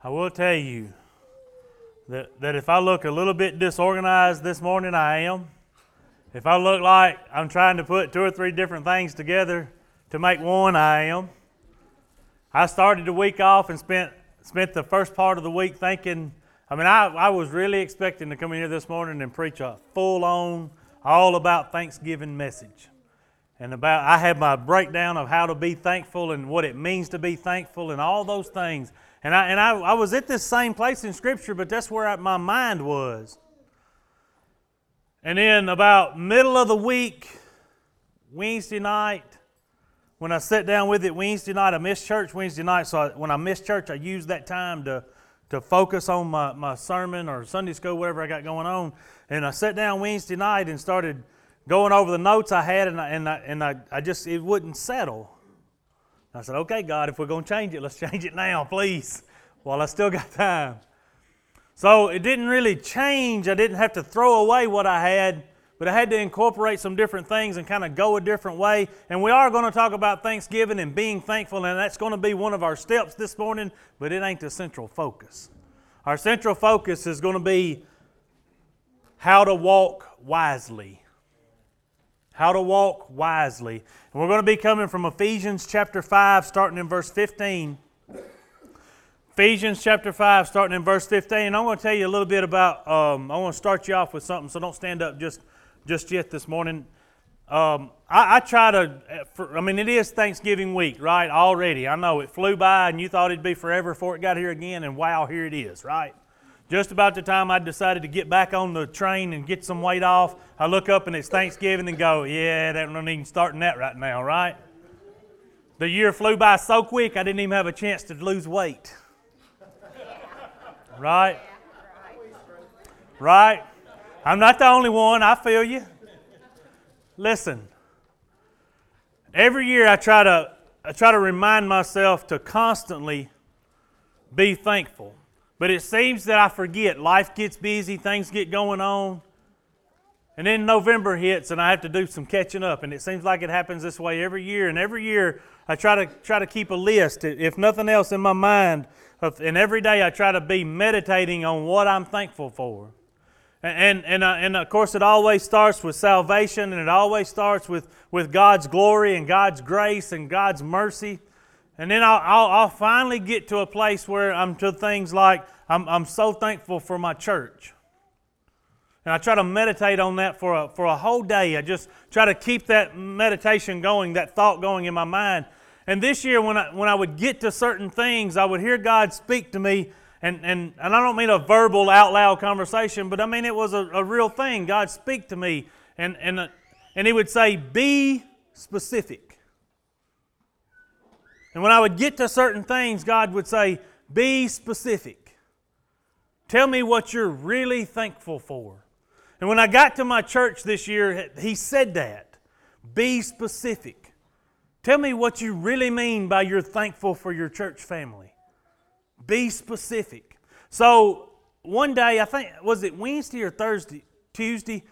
I will tell you that, that if I look a little bit disorganized this morning, I am. If I look like I'm trying to put two or three different things together to make one, I am. I started the week off and spent spent the first part of the week thinking. I mean, I, I was really expecting to come in here this morning and preach a full on, all about Thanksgiving message. And about, I had my breakdown of how to be thankful and what it means to be thankful and all those things. And I, and I, I was at this same place in Scripture, but that's where I, my mind was. And then about middle of the week, Wednesday night, when I sat down with it Wednesday night, I missed church Wednesday night, so I, when I missed church, I used that time to, to focus on my, my sermon or Sunday school, whatever I got going on. And I sat down Wednesday night and started going over the notes I had, and I, and I, and I, I just, it wouldn't settle. I said, okay, God, if we're going to change it, let's change it now, please, while I still got time. So it didn't really change. I didn't have to throw away what I had, but I had to incorporate some different things and kind of go a different way. And we are going to talk about Thanksgiving and being thankful, and that's going to be one of our steps this morning, but it ain't the central focus. Our central focus is going to be how to walk wisely. How to walk wisely. And we're going to be coming from Ephesians chapter 5, starting in verse 15. Ephesians chapter 5, starting in verse 15. And I'm going to tell you a little bit about, um, I want to start you off with something, so don't stand up just, just yet this morning. Um, I, I, try to, for, I mean, it is Thanksgiving week, right? Already. I know it flew by and you thought it'd be forever before it got here again, and wow, here it is, right? Just about the time I decided to get back on the train and get some weight off, I look up and it's Thanksgiving and go, yeah, that not even starting that right now, right? The year flew by so quick I didn't even have a chance to lose weight. Right? Right? I'm not the only one. I feel you. Listen. Every year I try to I try to remind myself to constantly be thankful. But it seems that I forget. Life gets busy, things get going on. And then November hits and I have to do some catching up. And it seems like it happens this way every year. And every year I try to try to keep a list, if nothing else in my mind, and every day I try to be meditating on what I'm thankful for. And, and, uh, and of course, it always starts with salvation, and it always starts with, with God's glory and God's grace and God's mercy. And then I'll, I'll, I'll finally get to a place where I'm to things like I'm, I'm so thankful for my church. And I try to meditate on that for a, for a whole day. I just try to keep that meditation going, that thought going in my mind. And this year, when I, when I would get to certain things, I would hear God speak to me. And, and, and I don't mean a verbal, out loud conversation, but I mean it was a, a real thing. God speak to me, and, and, and He would say, Be specific. And when I would get to certain things, God would say, Be specific. Tell me what you're really thankful for. And when I got to my church this year, He said that. Be specific. Tell me what you really mean by you're thankful for your church family. Be specific. So one day, I think was it Wednesday or Thursday, Tuesday,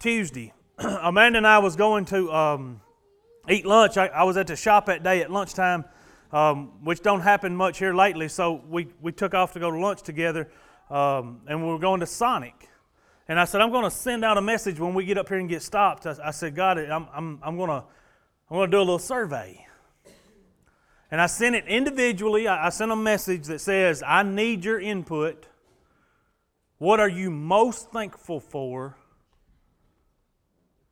Tuesday. Amanda and I was going to um, eat lunch. I, I, was at the shop that day at lunchtime, um, which don't happen much here lately. So we we took off to go to lunch together, um, and we were going to Sonic. And I said, I'm going to send out a message when we get up here and get stopped. I, I said, God, I'm, I'm, I'm going to I'm going to do a little survey. And I sent it individually. I sent a message that says, I need your input. What are you most thankful for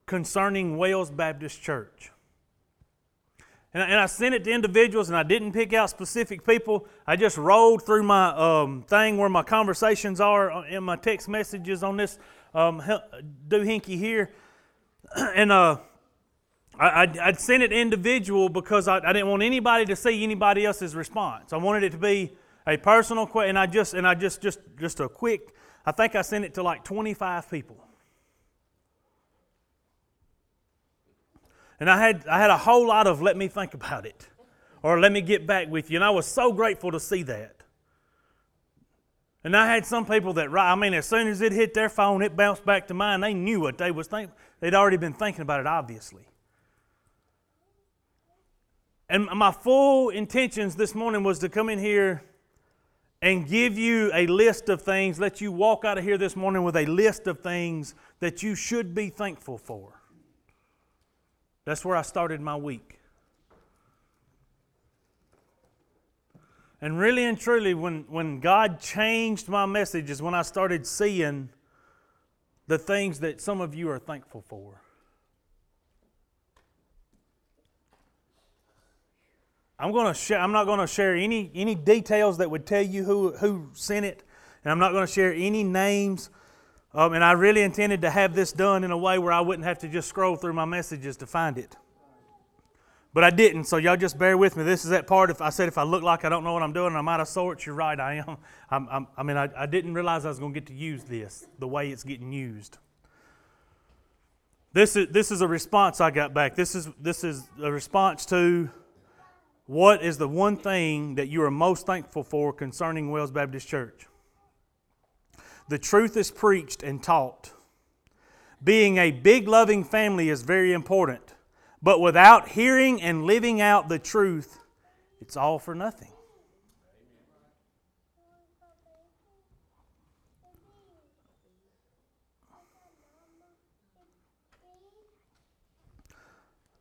concerning Wells Baptist Church? And, and I sent it to individuals, and I didn't pick out specific people. I just rolled through my um, thing where my conversations are in my text messages on this um, doohickey here. And uh, I, would send it individual because I, I, didn't want anybody to see anybody else's response. I wanted it to be a personal question, and I just and I just just just a quick. I think I sent it to like 25 people, and I had I had a whole lot of let me think about it, or let me get back with you, and I was so grateful to see that. And I had some people that, I mean, as soon as it hit their phone, it bounced back to mine. They knew what they was thinking. They'd already been thinking about it, obviously. And my full intentions this morning was to come in here and give you a list of things, let you walk out of here this morning with a list of things that you should be thankful for. That's where I started my week. And really and truly, when, when God changed my messages, when I started seeing the things that some of you are thankful for. I'm going to I'm not going to share any, any details that would tell you who, who sent it, and I'm not going to share any names. Um, and I really intended to have this done in a way where I wouldn't have to just scroll through my messages to find it. But I didn't, so y'all just bear with me. This is that part. If I said if I look like I don't know what I'm doing, I'm out of sorts. You're right, I am. I'm, I'm, i mean, I, I didn't realize I was going to get to use this the way it's getting used. This is this is a response I got back. This is this is a response to what is the one thing that you are most thankful for concerning Wells Baptist Church? The truth is preached and taught. Being a big, loving family is very important, but without hearing and living out the truth, it's all for nothing.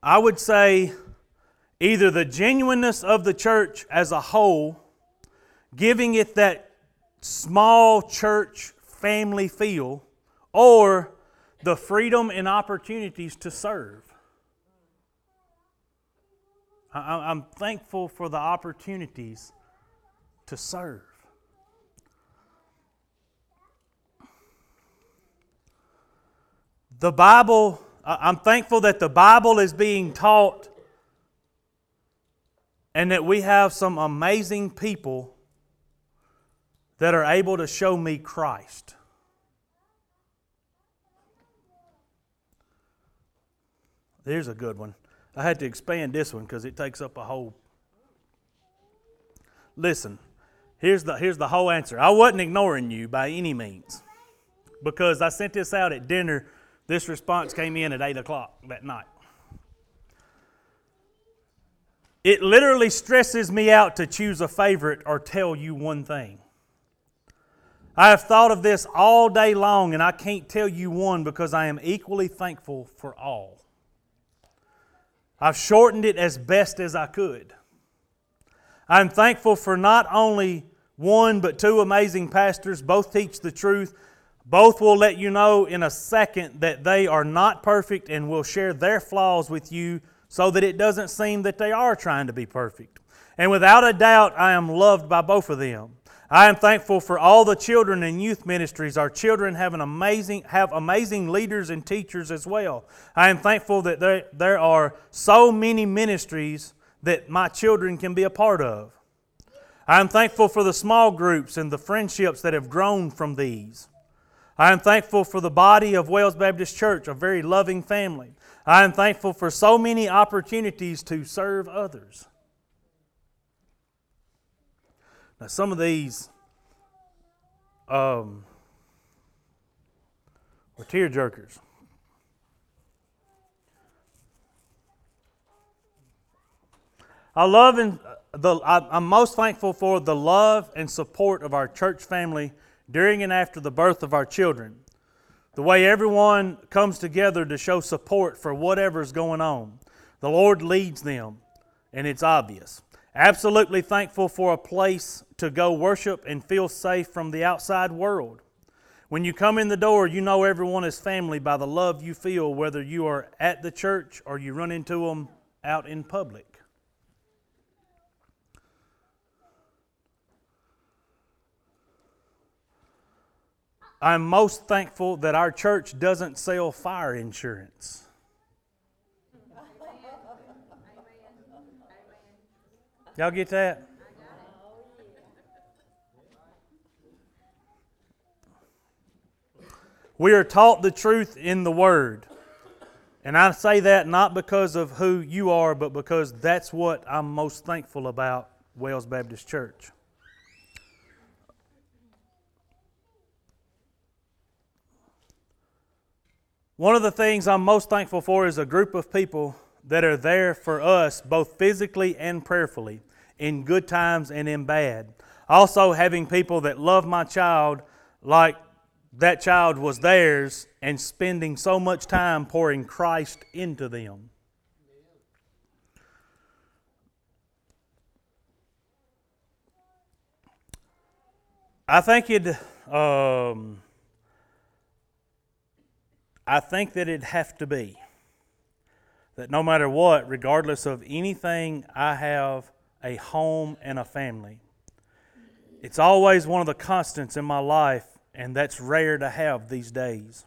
I would say either the genuineness of the church as a whole, giving it that small church family feel, or the freedom and opportunities to serve. I'm thankful for the opportunities to serve. The Bible, I'm thankful that the Bible is being taught and that we have some amazing people that are able to show me Christ. There's a good one. I had to expand this one because it takes up a whole. Listen, here's the, here's the whole answer. I wasn't ignoring you by any means because I sent this out at dinner. This response came in at 8 o'clock that night. It literally stresses me out to choose a favorite or tell you one thing. I have thought of this all day long, and I can't tell you one because I am equally thankful for all. I've shortened it as best as I could. I'm thankful for not only one but two amazing pastors. Both teach the truth. Both will let you know in a second that they are not perfect and will share their flaws with you so that it doesn't seem that they are trying to be perfect. And without a doubt, I am loved by both of them. I am thankful for all the children and youth ministries. Our children have an amazing have amazing leaders and teachers as well. I am thankful that there, there are so many ministries that my children can be a part of. I am thankful for the small groups and the friendships that have grown from these. I am thankful for the body of Wells Baptist Church, a very loving family. I am thankful for so many opportunities to serve others. Now, some of these um, were tear jerkers. I love and the, I'm most thankful for the love and support of our church family during and after the birth of our children the way everyone comes together to show support for whatever's going on. The Lord leads them, and it's obvious. Absolutely thankful for a place to go worship and feel safe from the outside world. When you come in the door, you know everyone is family by the love you feel, whether you are at the church or you run into them out in public. I'm most thankful that our church doesn't sell fire insurance. Y'all get that? We are taught the truth in the Word. And I say that not because of who you are, but because that's what I'm most thankful about Wells Baptist Church. One of the things I'm most thankful for is a group of people that are there for us both physically and prayerfully, in good times and in bad. Also, having people that love my child like that child was theirs and spending so much time pouring Christ into them. I think it. Um, I think that it'd have to be that no matter what, regardless of anything, I have a home and a family. It's always one of the constants in my life, and that's rare to have these days.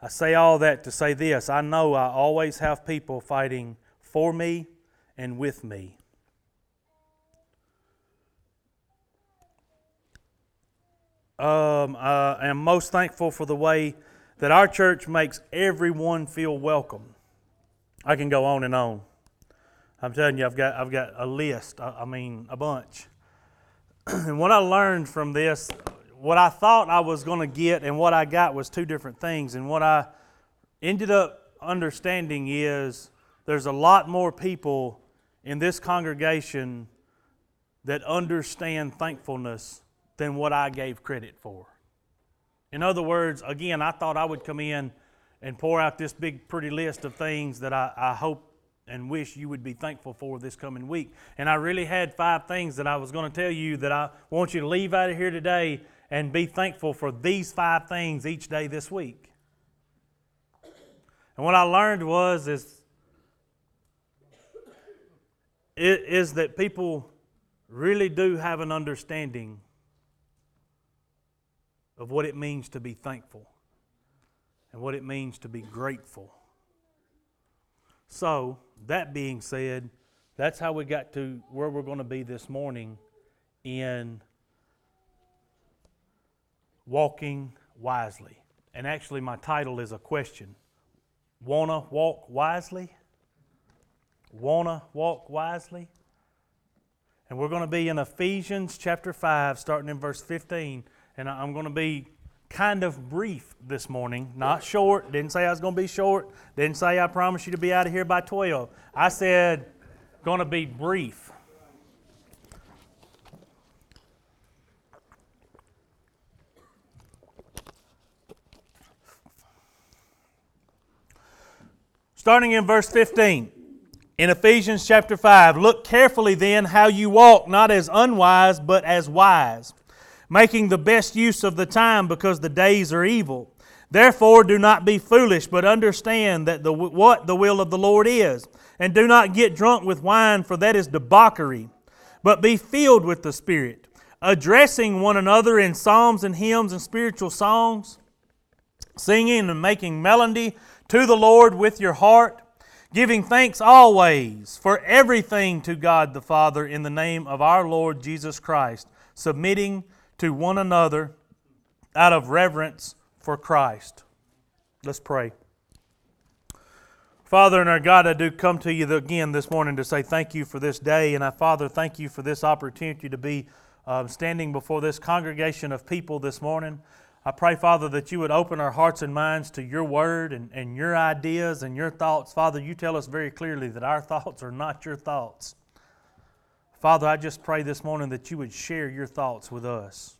I say all that to say this I know I always have people fighting for me and with me. Um, I am most thankful for the way that our church makes everyone feel welcome. I can go on and on. I'm telling you, I've got, I've got a list, I, I mean, a bunch. and what I learned from this, what I thought I was going to get and what I got was two different things. And what I ended up understanding is there's a lot more people in this congregation that understand thankfulness than what I gave credit for. In other words, again, I thought I would come in and pour out this big, pretty list of things that I, I hope and wish you would be thankful for this coming week. And I really had five things that I was going to tell you that I want you to leave out of here today and be thankful for these five things each day this week. And what I learned was is, is that people really do have an understanding of what it means to be thankful and what it means to be grateful. So, that being said, that's how we got to where we're going to be this morning in walking wisely. And actually, my title is a question Wanna walk wisely? Wanna walk wisely? And we're going to be in Ephesians chapter 5, starting in verse 15. And I'm going to be kind of brief this morning, not short. Didn't say I was going to be short. Didn't say I promised you to be out of here by 12. I said, going to be brief. Starting in verse 15, in Ephesians chapter 5, look carefully then how you walk, not as unwise, but as wise making the best use of the time because the days are evil. Therefore, do not be foolish, but understand that the, what the will of the Lord is. And do not get drunk with wine, for that is debauchery, but be filled with the Spirit, addressing one another in psalms and hymns and spiritual songs, singing and making melody to the Lord with your heart, giving thanks always for everything to God the Father in the name of our Lord Jesus Christ, submitting to one another out of reverence for Christ. Let's pray. Father and our God, I do come to you again this morning to say thank you for this day. And I, Father, thank you for this opportunity to be uh, standing before this congregation of people this morning. I pray, Father, that you would open our hearts and minds to your word and, and your ideas and your thoughts. Father, you tell us very clearly that our thoughts are not your thoughts. Father, I just pray this morning that you would share your thoughts with us.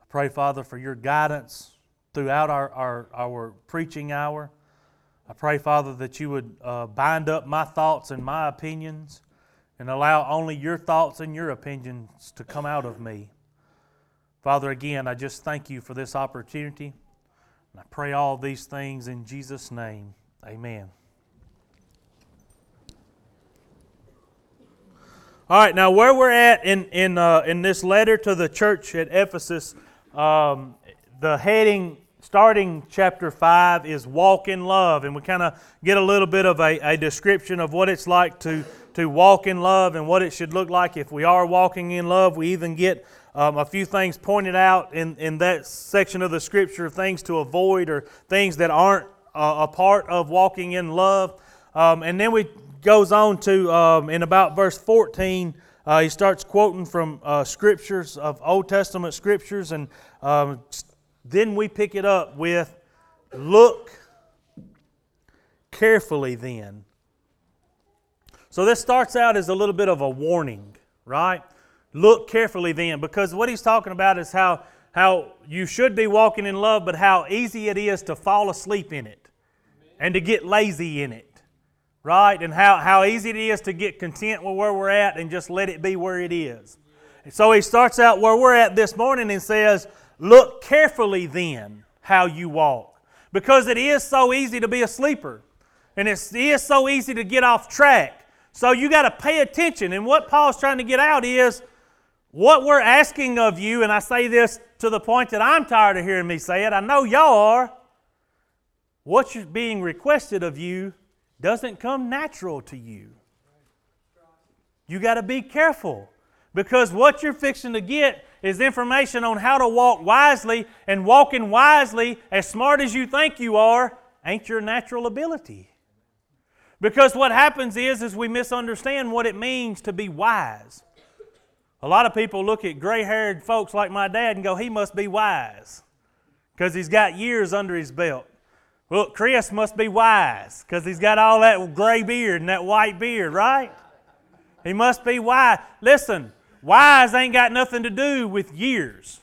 I pray, Father, for your guidance throughout our, our, our preaching hour. I pray, Father, that you would uh, bind up my thoughts and my opinions and allow only your thoughts and your opinions to come out of me. Father, again, I just thank you for this opportunity. And I pray all these things in Jesus' name. Amen. All right, now where we're at in in uh, in this letter to the church at Ephesus, um, the heading starting chapter five is walk in love, and we kind of get a little bit of a, a description of what it's like to to walk in love and what it should look like if we are walking in love. We even get um, a few things pointed out in, in that section of the scripture, things to avoid or things that aren't uh, a part of walking in love. Um, and then we goes on to, um, in about verse 14, uh, he starts quoting from uh, scriptures of Old Testament scriptures, and um, then we pick it up with look carefully then. So this starts out as a little bit of a warning, right? Look carefully then, because what he's talking about is how, how you should be walking in love, but how easy it is to fall asleep in it and to get lazy in it, right? And how, how easy it is to get content with where we're at and just let it be where it is. So he starts out where we're at this morning and says, Look carefully then how you walk. Because it is so easy to be a sleeper. And it is so easy to get off track. So you got to pay attention. And what Paul's trying to get out is what we're asking of you, and I say this to the point that I'm tired of hearing me say it. I know y'all are. What's being requested of you doesn't come natural to you. You got to be careful because what you're fixing to get is information on how to walk wisely, and walking wisely, as smart as you think you are, ain't your natural ability. Because what happens is, is we misunderstand what it means to be wise. A lot of people look at gray-haired folks like my dad and go, he must be wise because he's got years under his belt. Well, Chris must be wise because he's got all that gray beard and that white beard, right? He must be wise. Listen, wise ain't got nothing to do with years.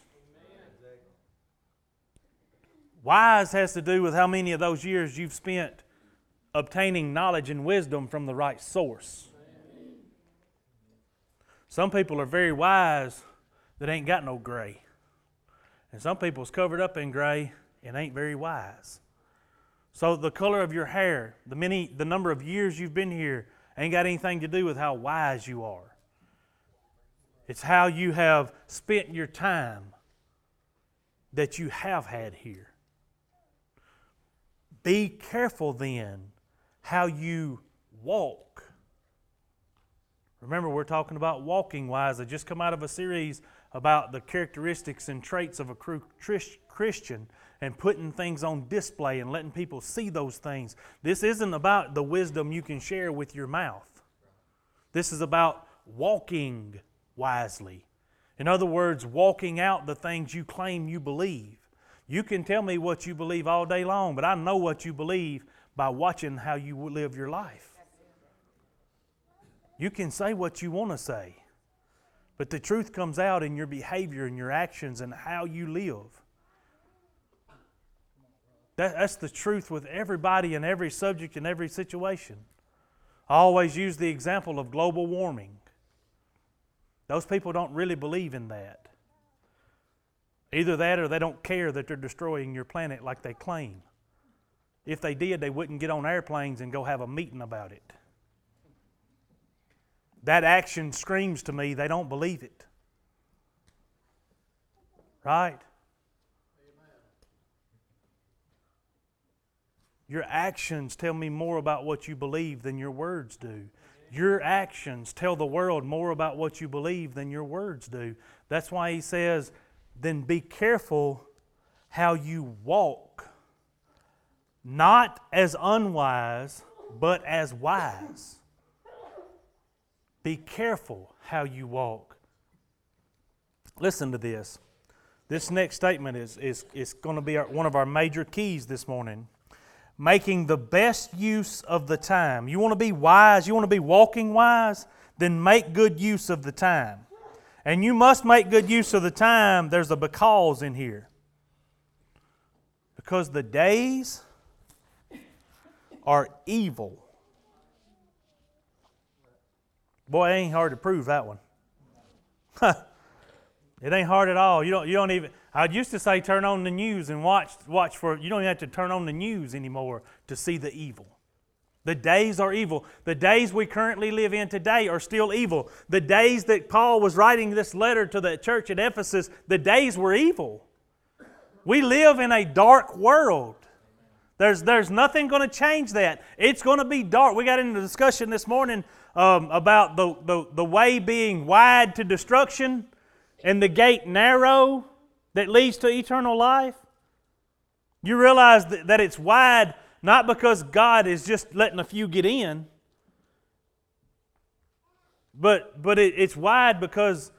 Wise has to do with how many of those years you've spent obtaining knowledge and wisdom from the right source. Some people are very wise that ain't got no gray. And some people's covered up in gray and ain't very wise. So the color of your hair, the many the number of years you've been here ain't got anything to do with how wise you are. It's how you have spent your time that you have had here. Be careful then how you walk. Remember, we're talking about walking wise. I just come out of a series about the characteristics and traits of a Christian and putting things on display and letting people see those things. This isn't about the wisdom you can share with your mouth. This is about walking wisely. In other words, walking out the things you claim you believe. You can tell me what you believe all day long, but I know what you believe by watching how you live your life. You can say what you want to say, but the truth comes out in your behavior and your actions and how you live. That, that's the truth with everybody in every subject and every situation. I always use the example of global warming. Those people don't really believe in that. Either that or they don't care that they're destroying your planet like they claim. If they did, they wouldn't get on airplanes and go have a meeting about it. That action screams to me they don't believe it. Right? Your actions tell me more about what you believe than your words do. Your actions tell the world more about what you believe than your words do. That's why he says, then be careful how you walk, not as unwise, but as wise. Be careful how you walk. Listen to this. This next statement is, is, is going to be our, one of our major keys this morning making the best use of the time. You want to be wise, you want to be walking wise, then make good use of the time. And you must make good use of the time. There's a because in here. Because the days are evil. Boy, it ain't hard to prove that one. it ain't hard at all. You don't, you don't even I used to say turn on the news and watch, watch for, you don't even have to turn on the news anymore to see the evil. The days are evil. The days we currently live in today are still evil. The days that Paul was writing this letter to the church at Ephesus, the days were evil. We live in a dark world. There's, there's nothing going to change that. It's going to be dark. We got into discussion this morning um, about the, the, the way being wide to destruction and the gate narrow that leads to eternal life? You realize that, that it's wide not because God is just letting a few get in, but, but it, it's wide because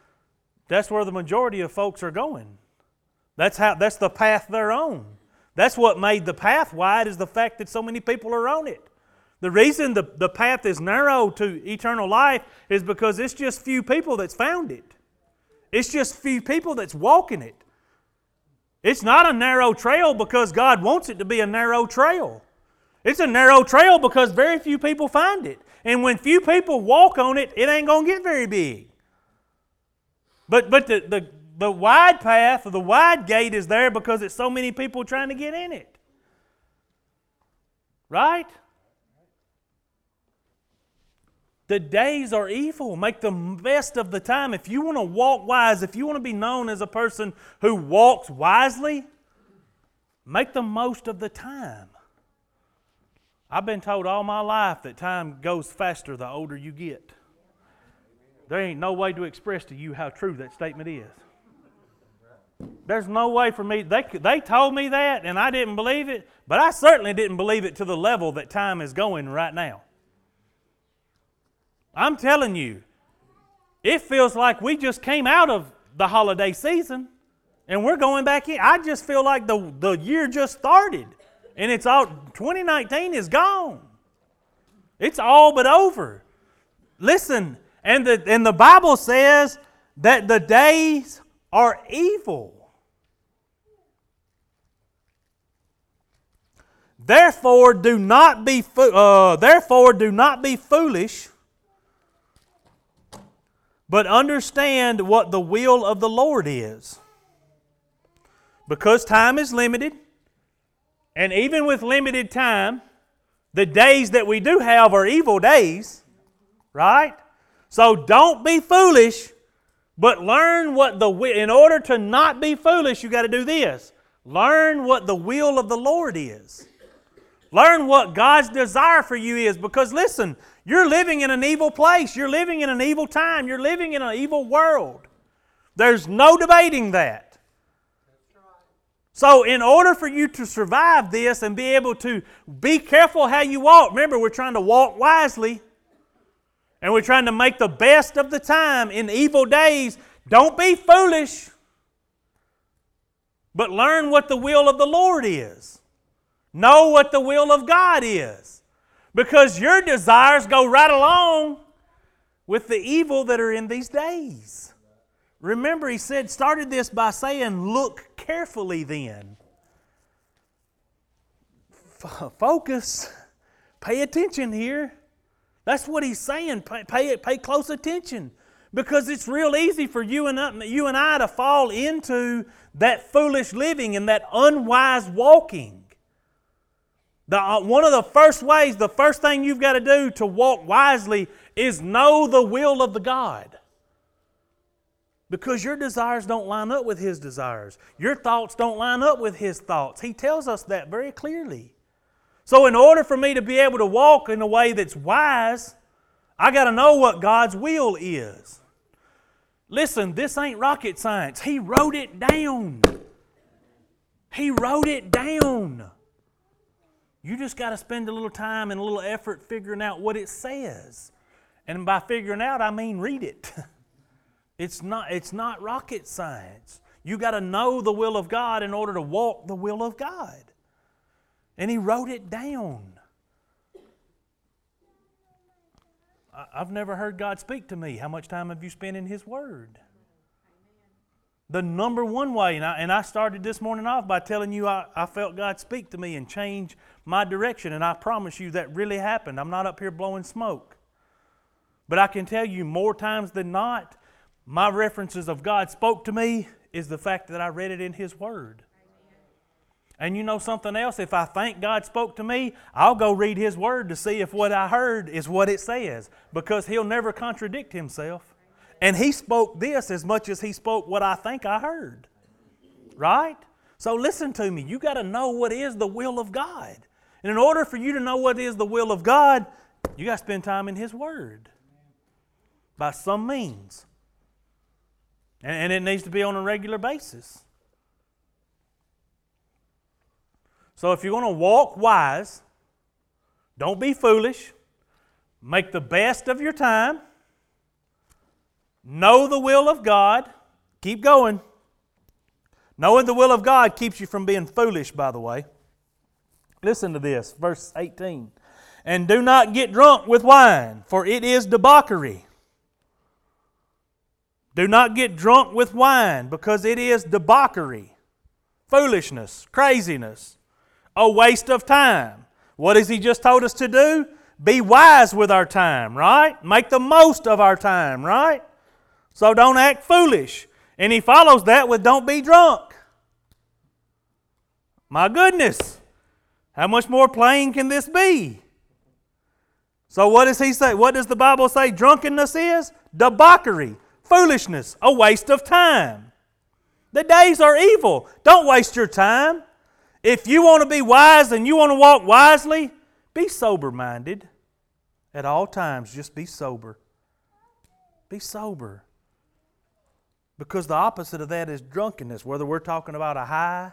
that's where the majority of folks are going. That's, how, that's the path they're on. That's what made the path wide is the fact that so many people are on it. The reason the, the path is narrow to eternal life is because it's just few people that's found it. It's just few people that's walking it. It's not a narrow trail because God wants it to be a narrow trail. It's a narrow trail because very few people find it. And when few people walk on it, it ain't going to get very big. But, but the, the, the wide path or the wide gate is there because it's so many people trying to get in it. Right? The days are evil. Make the best of the time. If you want to walk wise, if you want to be known as a person who walks wisely, make the most of the time. I've been told all my life that time goes faster the older you get. There ain't no way to express to you how true that statement is. There's no way for me. They, they told me that, and I didn't believe it, but I certainly didn't believe it to the level that time is going right now. I'm telling you, it feels like we just came out of the holiday season and we're going back in. I just feel like the, the year just started and it's all 2019 is gone. It's all but over. Listen, and the, and the Bible says that the days are evil. Therefore, do not be uh, therefore do not be foolish but understand what the will of the Lord is. Because time is limited, and even with limited time, the days that we do have are evil days, right? So don't be foolish, but learn what the in order to not be foolish, you got to do this. Learn what the will of the Lord is. Learn what God's desire for you is because listen, you're living in an evil place. You're living in an evil time. You're living in an evil world. There's no debating that. So, in order for you to survive this and be able to be careful how you walk, remember, we're trying to walk wisely and we're trying to make the best of the time in evil days. Don't be foolish, but learn what the will of the Lord is. Know what the will of God is because your desires go right along with the evil that are in these days. Remember, he said, started this by saying, Look carefully then. F- focus, pay attention here. That's what he's saying. Pay, pay, pay close attention because it's real easy for you and, you and I to fall into that foolish living and that unwise walking. The, uh, one of the first ways, the first thing you've got to do to walk wisely is know the will of the God. Because your desires don't line up with His desires. Your thoughts don't line up with His thoughts. He tells us that very clearly. So, in order for me to be able to walk in a way that's wise, I got to know what God's will is. Listen, this ain't rocket science. He wrote it down. He wrote it down. You just got to spend a little time and a little effort figuring out what it says. And by figuring out, I mean read it. it's, not, it's not rocket science. You got to know the will of God in order to walk the will of God. And He wrote it down. I've never heard God speak to me. How much time have you spent in His Word? The number one way, and I, and I started this morning off by telling you I, I felt God speak to me and change my direction, and I promise you that really happened. I'm not up here blowing smoke. But I can tell you more times than not, my references of God spoke to me is the fact that I read it in His Word. And you know something else? If I think God spoke to me, I'll go read His Word to see if what I heard is what it says, because He'll never contradict Himself. And he spoke this as much as he spoke what I think I heard. Right? So listen to me. You got to know what is the will of God. And in order for you to know what is the will of God, you got to spend time in His Word by some means. And, it needs to be on a regular basis. So if you're going to walk wise, don't be foolish, make the best of your time Know the will of God. Keep going. Knowing the will of God keeps you from being foolish, by the way. Listen to this, verse 18. And do not get drunk with wine, for it is debauchery. Do not get drunk with wine, because it is debauchery, foolishness, craziness, a waste of time. What has he just told us to do? Be wise with our time, right? Make the most of our time, right? So don't act foolish. And he follows that with don't be drunk. My goodness, how much more plain can this be? So, what does he say? What does the Bible say drunkenness is? Debauchery, foolishness, a waste of time. The days are evil. Don't waste your time. If you want to be wise and you want to walk wisely, be sober minded. At all times, just be sober. Be sober. Because the opposite of that is drunkenness, whether we're talking about a high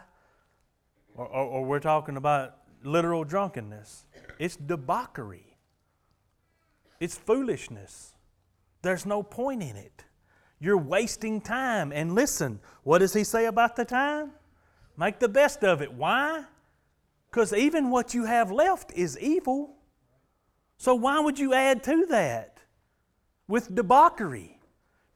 or, or, or we're talking about literal drunkenness. It's debauchery, it's foolishness. There's no point in it. You're wasting time. And listen, what does he say about the time? Make the best of it. Why? Because even what you have left is evil. So why would you add to that with debauchery?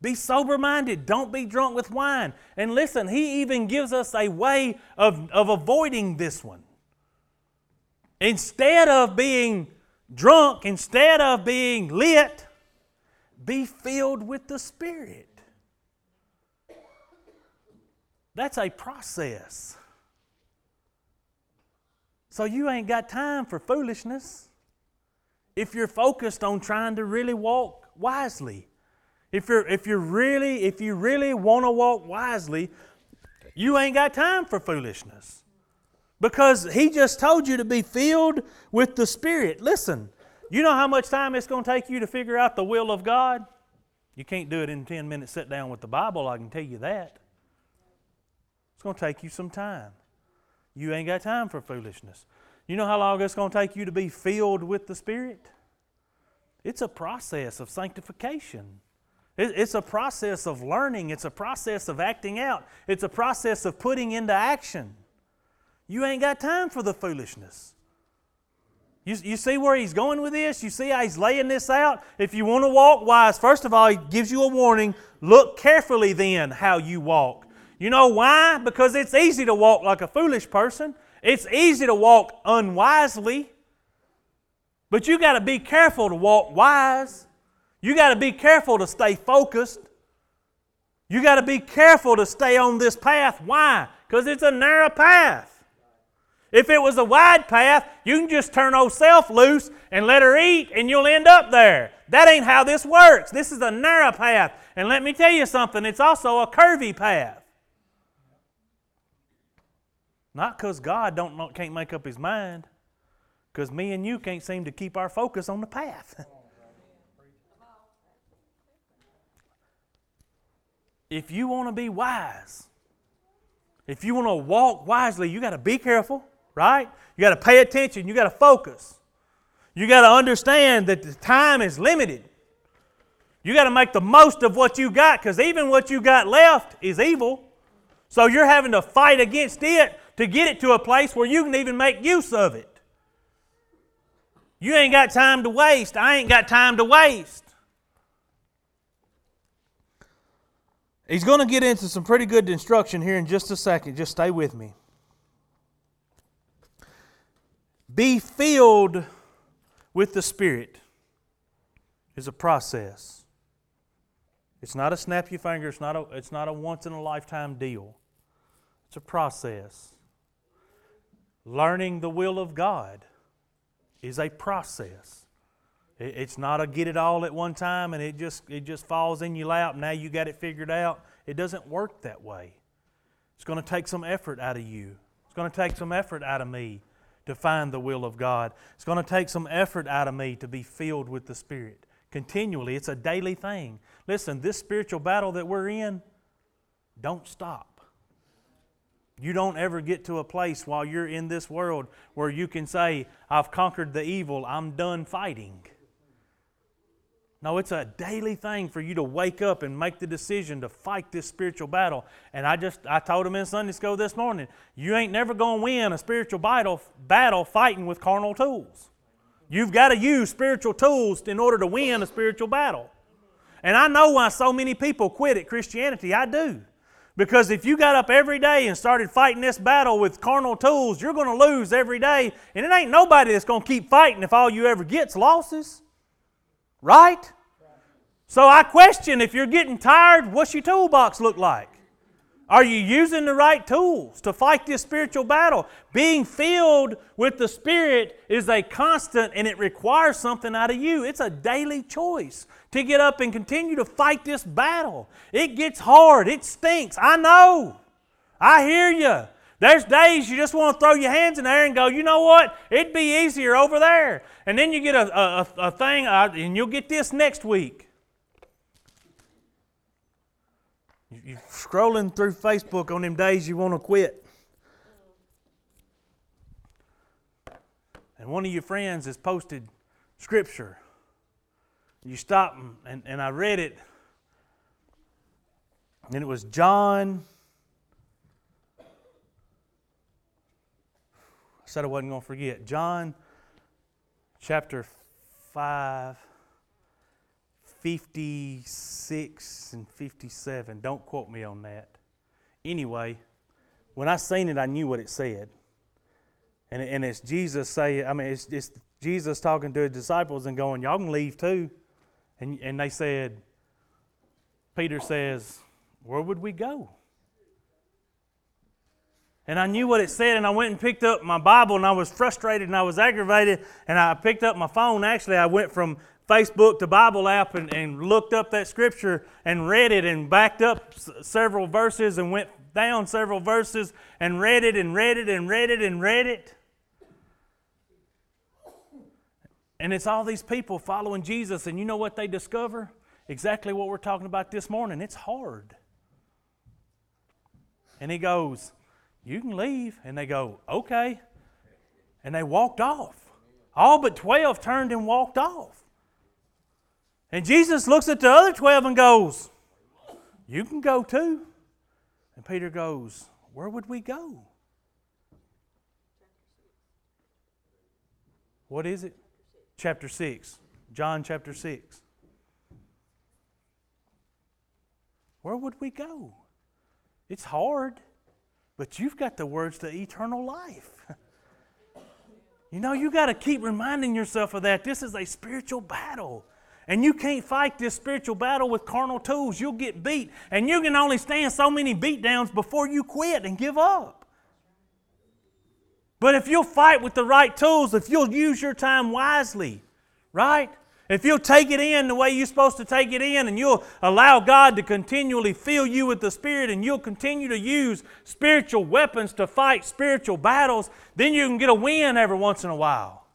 Be sober minded. Don't be drunk with wine. And listen, he even gives us a way of, of avoiding this one. Instead of being drunk, instead of being lit, be filled with the Spirit. That's a process. So you ain't got time for foolishness if you're focused on trying to really walk wisely. If you're, if you're really, if you really want to walk wisely, you ain't got time for foolishness. Because he just told you to be filled with the Spirit. Listen, you know how much time it's going to take you to figure out the will of God? You can't do it in 10 minutes, sit down with the Bible, I can tell you that. It's going to take you some time. You ain't got time for foolishness. You know how long it's going to take you to be filled with the Spirit? It's a process of sanctification. It's a process of learning. It's a process of acting out. It's a process of putting into action. You ain't got time for the foolishness. You, you see where he's going with this? You see how he's laying this out? If you want to walk wise, first of all, he gives you a warning look carefully then how you walk. You know why? Because it's easy to walk like a foolish person. It's easy to walk unwisely. But you got to be careful to walk wise. You got to be careful to stay focused. You got to be careful to stay on this path. Why? Because it's a narrow path. If it was a wide path, you can just turn old self loose and let her eat, and you'll end up there. That ain't how this works. This is a narrow path. And let me tell you something, it's also a curvy path. Not because God don't, can't make up his mind, because me and you can't seem to keep our focus on the path. if you want to be wise, if you want to walk wisely, you got to be careful, right? You got to pay attention, you got to focus. You got to understand that the time is limited. You got to make the most of what you got because even what you got left is evil. So you're having to fight against it to get it to a place where you can even make use of it. You ain't got time to waste. I ain't got time to waste. He's going to get into some pretty good instruction here in just a second. Just stay with me. Be filled with the Spirit is a process. It's not a snap your finger, it's not a, it's not a once in a lifetime deal. It's a process. Learning the will of God is a process. It's not a get it all at one time and it just, it just falls in your lap. Now you got it figured out. It doesn't work that way. It's going to take some effort out of you. It's going to take some effort out of me to find the will of God. It's going to take some effort out of me to be filled with the Spirit continually. It's a daily thing. Listen, this spiritual battle that we're in, don't stop. You don't ever get to a place while you're in this world where you can say, I've conquered the evil, I'm done fighting. No, it's a daily thing for you to wake up and make the decision to fight this spiritual battle. And I just I told him in Sunday school this morning, you ain't never gonna win a spiritual battle battle fighting with carnal tools. You've got to use spiritual tools in order to win a spiritual battle. And I know why so many people quit at Christianity. I do. Because if you got up every day and started fighting this battle with carnal tools, you're going to lose every day. And it ain't nobody that's going to keep fighting if all you ever get's losses. Right? So I question if you're getting tired, what's your toolbox look like? Are you using the right tools to fight this spiritual battle? Being filled with the Spirit is a constant and it requires something out of you. It's a daily choice to get up and continue to fight this battle. It gets hard, it stinks. I know. I hear you. There's days you just want to throw your hands in the air and go, you know what? It'd be easier over there. And then you get a, a, a thing, uh, and you'll get this next week. You're scrolling through Facebook on them days you want to quit. And one of your friends has posted scripture. You stop and, and, and I read it, and it was John. Said I wasn't going to forget. John chapter 5 56 and 57. Don't quote me on that. Anyway, when I seen it, I knew what it said. And, and it's Jesus saying, I mean, it's, it's Jesus talking to his disciples and going, Y'all can leave too. And, and they said, Peter says, Where would we go? And I knew what it said, and I went and picked up my Bible, and I was frustrated and I was aggravated, and I picked up my phone. Actually, I went from Facebook to Bible app and, and looked up that scripture and read it and backed up s- several verses and went down several verses and read it and read it and read it and read it. And it's all these people following Jesus, and you know what they discover? Exactly what we're talking about this morning. It's hard. And he goes, You can leave. And they go, Okay. And they walked off. All but 12 turned and walked off. And Jesus looks at the other 12 and goes, You can go too. And Peter goes, Where would we go? What is it? Chapter 6. John chapter 6. Where would we go? It's hard, but you've got the words to eternal life. you know, you got to keep reminding yourself of that. This is a spiritual battle. And you can't fight this spiritual battle with carnal tools. You'll get beat. And you can only stand so many beatdowns before you quit and give up. But if you'll fight with the right tools, if you'll use your time wisely, right? If you'll take it in the way you're supposed to take it in and you'll allow God to continually fill you with the Spirit and you'll continue to use spiritual weapons to fight spiritual battles, then you can get a win every once in a while.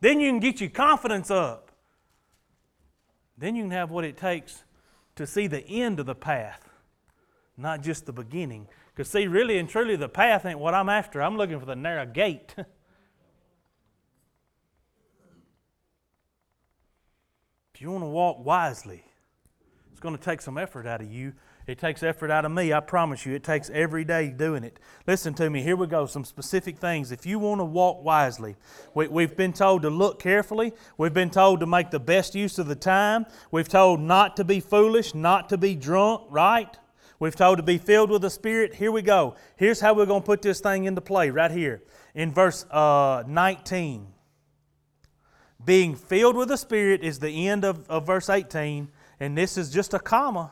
Then you can get your confidence up. Then you can have what it takes to see the end of the path, not just the beginning. Because, see, really and truly, the path ain't what I'm after. I'm looking for the narrow gate. if you want to walk wisely, it's going to take some effort out of you. It takes effort out of me, I promise you. It takes every day doing it. Listen to me. Here we go. Some specific things. If you want to walk wisely, we, have been told to look carefully. We've been told to make the best use of the time. We've told not to be foolish, not to be drunk, right? We've told to be filled with the Spirit. Here we go. Here's how we're going to put this thing into play right here in verse uh, 19. Being filled with the Spirit is the end of, of verse 18, and this is just a comma.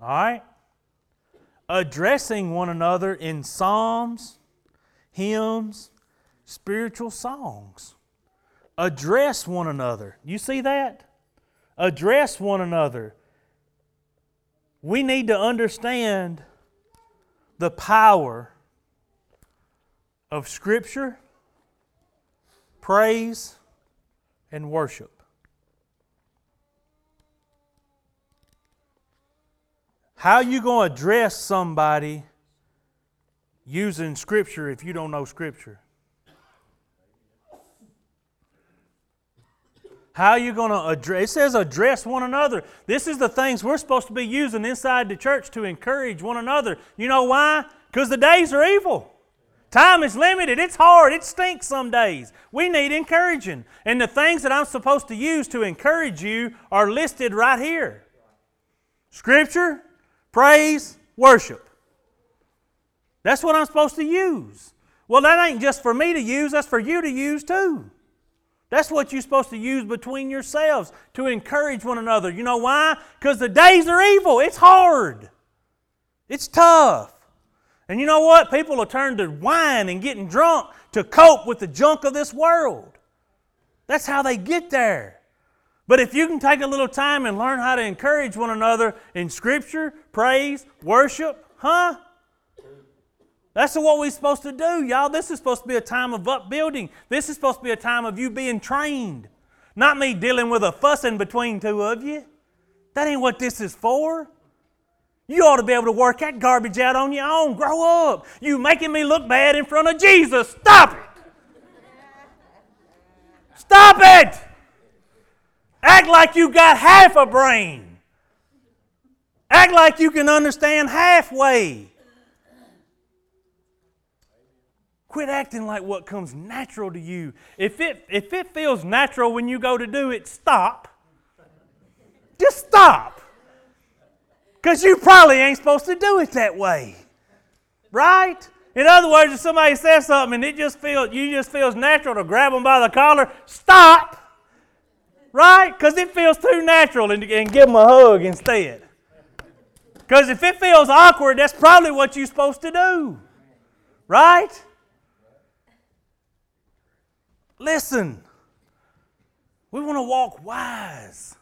All right? Addressing one another in psalms, hymns, spiritual songs. Address one another. You see that? Address one another. We need to understand the power of Scripture, praise, and worship. How you going to address somebody using Scripture if you don't know Scripture? How you going to address? It says address one another. This is the things we're supposed to be using inside the church to encourage one another. You know why? Because the days are evil. Time is limited. It's hard. It stinks some days. We need encouraging. And the things that I'm supposed to use to encourage you are listed right here Scripture, praise, worship. That's what I'm supposed to use. Well, that ain't just for me to use, that's for you to use too. That's what you're supposed to use between yourselves to encourage one another. You know why? Because the days are evil. It's hard, it's tough. And you know what? People will turn to wine and getting drunk to cope with the junk of this world. That's how they get there. But if you can take a little time and learn how to encourage one another in Scripture, praise, worship, huh? That's what we're supposed to do, y'all. This is supposed to be a time of upbuilding. This is supposed to be a time of you being trained, not me dealing with a fussing between two of you. That ain't what this is for. You ought to be able to work that garbage out on your own. Grow up. You making me look bad in front of Jesus. Stop it. Stop it. Act like you got half a brain. Act like you can understand halfway. Quit acting like what comes natural to you. If it, if it feels natural when you go to do it, stop. Just stop. Because you probably ain't supposed to do it that way. Right? In other words, if somebody says something and it just feels you just feels natural to grab them by the collar, stop. Right? Because it feels too natural and, and give them a hug instead. Because if it feels awkward, that's probably what you're supposed to do. Right? Listen, we want to walk wise.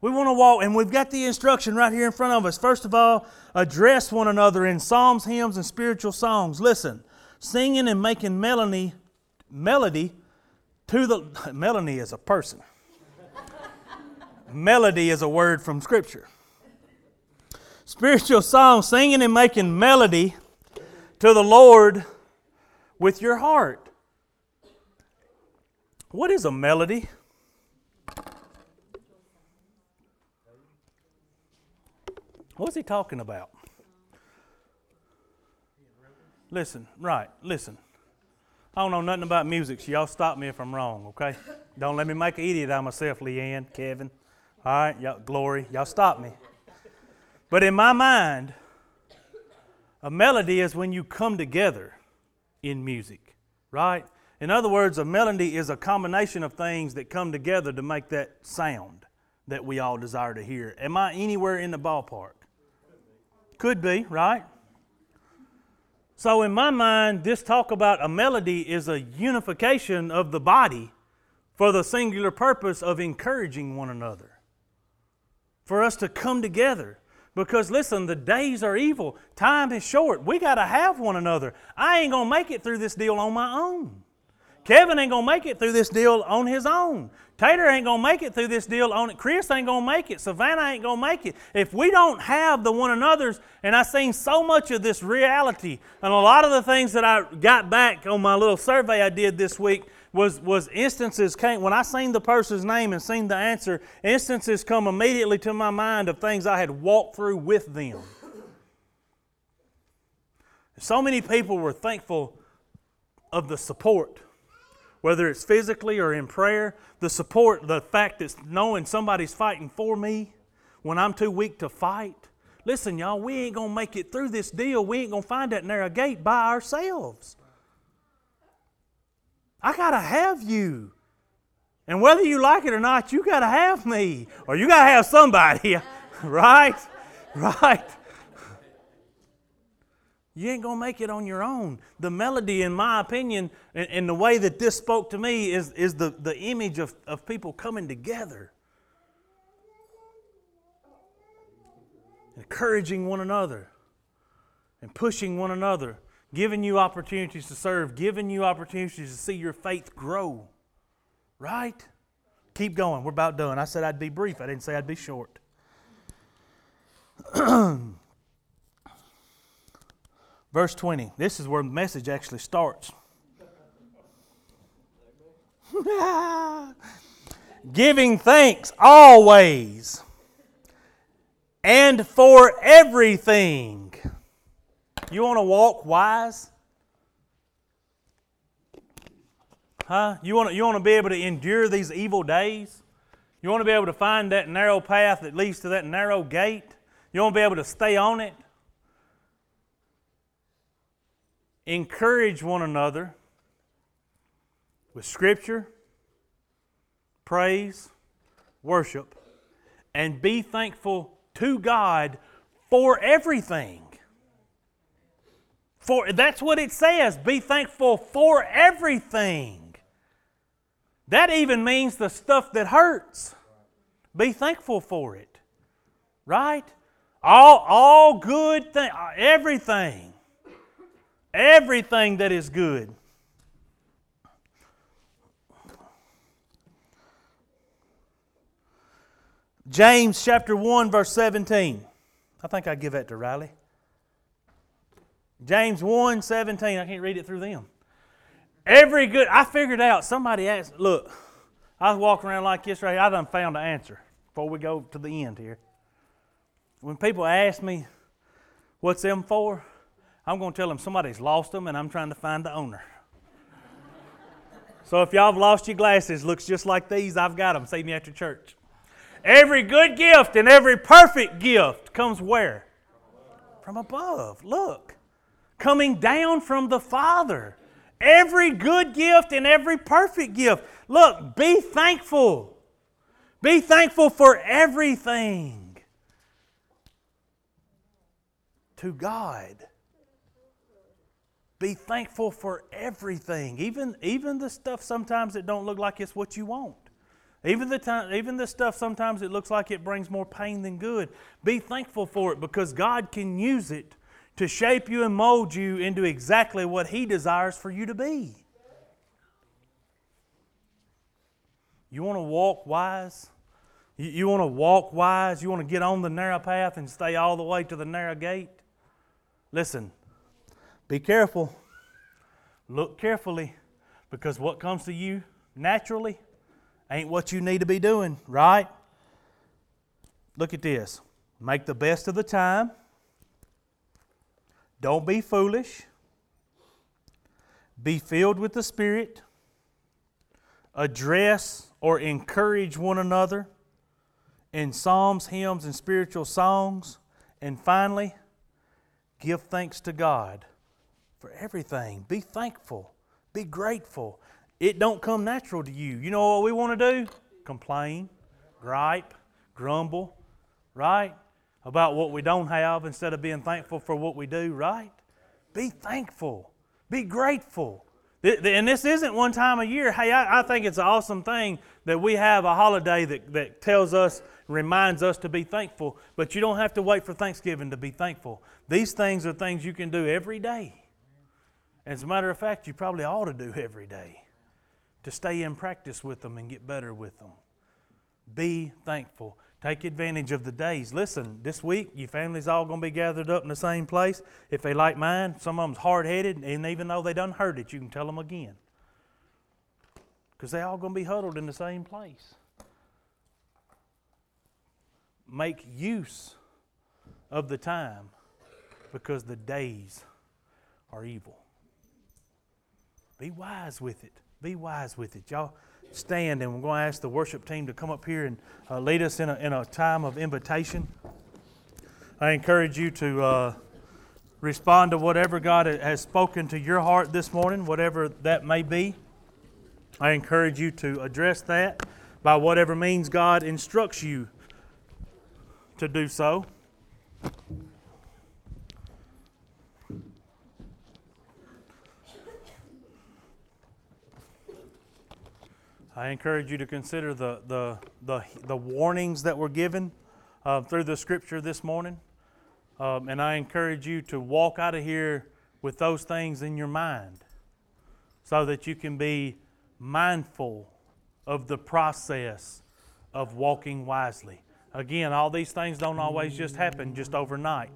We want to walk, and we've got the instruction right here in front of us. First of all, address one another in psalms, hymns, and spiritual songs. Listen, singing and making melody, melody to the melody is a person. melody is a word from Scripture. Spiritual songs, singing and making melody to the Lord with your heart. What is a melody? What's he talking about? Listen, right, listen. I don't know nothing about music, so y'all stop me if I'm wrong, okay? Don't let me make an idiot out of myself, Leanne, Kevin. All right, y'all, Glory, y'all stop me. But in my mind, a melody is when you come together in music, right? In other words, a melody is a combination of things that come together to make that sound that we all desire to hear. Am I anywhere in the ballpark? Could be, right? So, in my mind, this talk about a melody is a unification of the body for the singular purpose of encouraging one another. For us to come together. Because listen, the days are evil, time is short. We got to have one another. I ain't going to make it through this deal on my own. Kevin ain't gonna make it through this deal on his own. Tater ain't gonna make it through this deal on it. Chris ain't gonna make it. Savannah ain't gonna make it. If we don't have the one another's, and I've seen so much of this reality, and a lot of the things that I got back on my little survey I did this week was, was instances came when I seen the person's name and seen the answer, instances come immediately to my mind of things I had walked through with them. So many people were thankful of the support whether it's physically or in prayer, the support, the fact that knowing somebody's fighting for me when I'm too weak to fight. Listen, y'all, we ain't going to make it through this deal. We ain't going to find that narrow gate by ourselves. I got to have you. And whether you like it or not, you got to have me, or you got to have somebody, right? Right? You ain't going to make it on your own. The melody, in my opinion, and, and, the way that this spoke to me, is, is the, the image of, of people coming together, encouraging one another, and pushing one another, giving you opportunities to serve, giving you opportunities to see your faith grow. Right? Keep going. We're about done. I said I'd be brief, I didn't say I'd be short. Verse 20. This is where the message actually starts. Giving thanks always and for everything. You want to walk wise? Huh? You want to you want to be able to endure these evil days? You want to be able to find that narrow path that leads to that narrow gate? You want to be able to stay on it? Encourage one another with scripture, praise, worship, and be thankful to God for everything. For that's what it says. Be thankful for everything. That even means the stuff that hurts. Be thankful for it. Right? All all good thing everything. Everything that is good. James chapter 1 verse 17. I think I give that to Riley. James 1 17. I can't read it through them. Every good, I figured out, somebody asked, look, I was walking around like this right. I done found the answer before we go to the end here. When people ask me, what's them for? I'm going to tell them somebody's lost them and I'm trying to find the owner. so if y'all have lost your glasses, looks just like these, I've got them. See me after church. Every good gift and every perfect gift comes where? From above. Look coming down from the Father. Every good gift and every perfect gift. Look, be thankful. Be thankful for everything to God. Be thankful for everything, even, even the stuff sometimes that don't look like it's what you want. Even the, time, even the stuff sometimes it looks like it brings more pain than good. Be thankful for it because God can use it to shape you and mold you into exactly what He desires for you to be. You want to walk wise? You, you want to walk wise? You want to get on the narrow path and stay all the way to the narrow gate? Listen, be careful. Look carefully because what comes to you naturally ain't what you need to be doing, right? Look at this. Make the best of the time. Don't be foolish. Be filled with the Spirit. Address or encourage one another in psalms, hymns, and spiritual songs. And finally, give thanks to God for everything. Be thankful. Be grateful. It don't come natural to you. You know what we want to do? Complain, gripe, grumble, right? about what we don't have instead of being thankful for what we do, right? Be thankful. Be grateful. And this isn't one time a year. Hey, I, think it's an awesome thing that we have a holiday that, that tells us, reminds us to be thankful. But you don't have to wait for Thanksgiving to be thankful. These things are things you can do every day. As a matter of fact, you probably ought to do every day to stay in practice with them and get better with them. Be thankful. Take advantage of the days. Listen, this week, your family's all going to be gathered up in the same place. If they like mine, some of them's hard headed, and even though they done heard it, you can tell them again. Because they all going to be huddled in the same place. Make use of the time because the days are evil. Be wise with it. Be wise with it. Y'all stand and we're going to ask the worship team to come up here and uh, lead us in a, in a time of invitation. I encourage you to uh, respond to whatever God has spoken to your heart this morning, whatever that may be. I encourage you to address that by whatever means God instructs you to do so. I encourage you to consider the, the, the, the warnings that were given uh, through the scripture this morning. Um, and I encourage you to walk out of here with those things in your mind so that you can be mindful of the process of walking wisely. Again, all these things don't always just happen just overnight.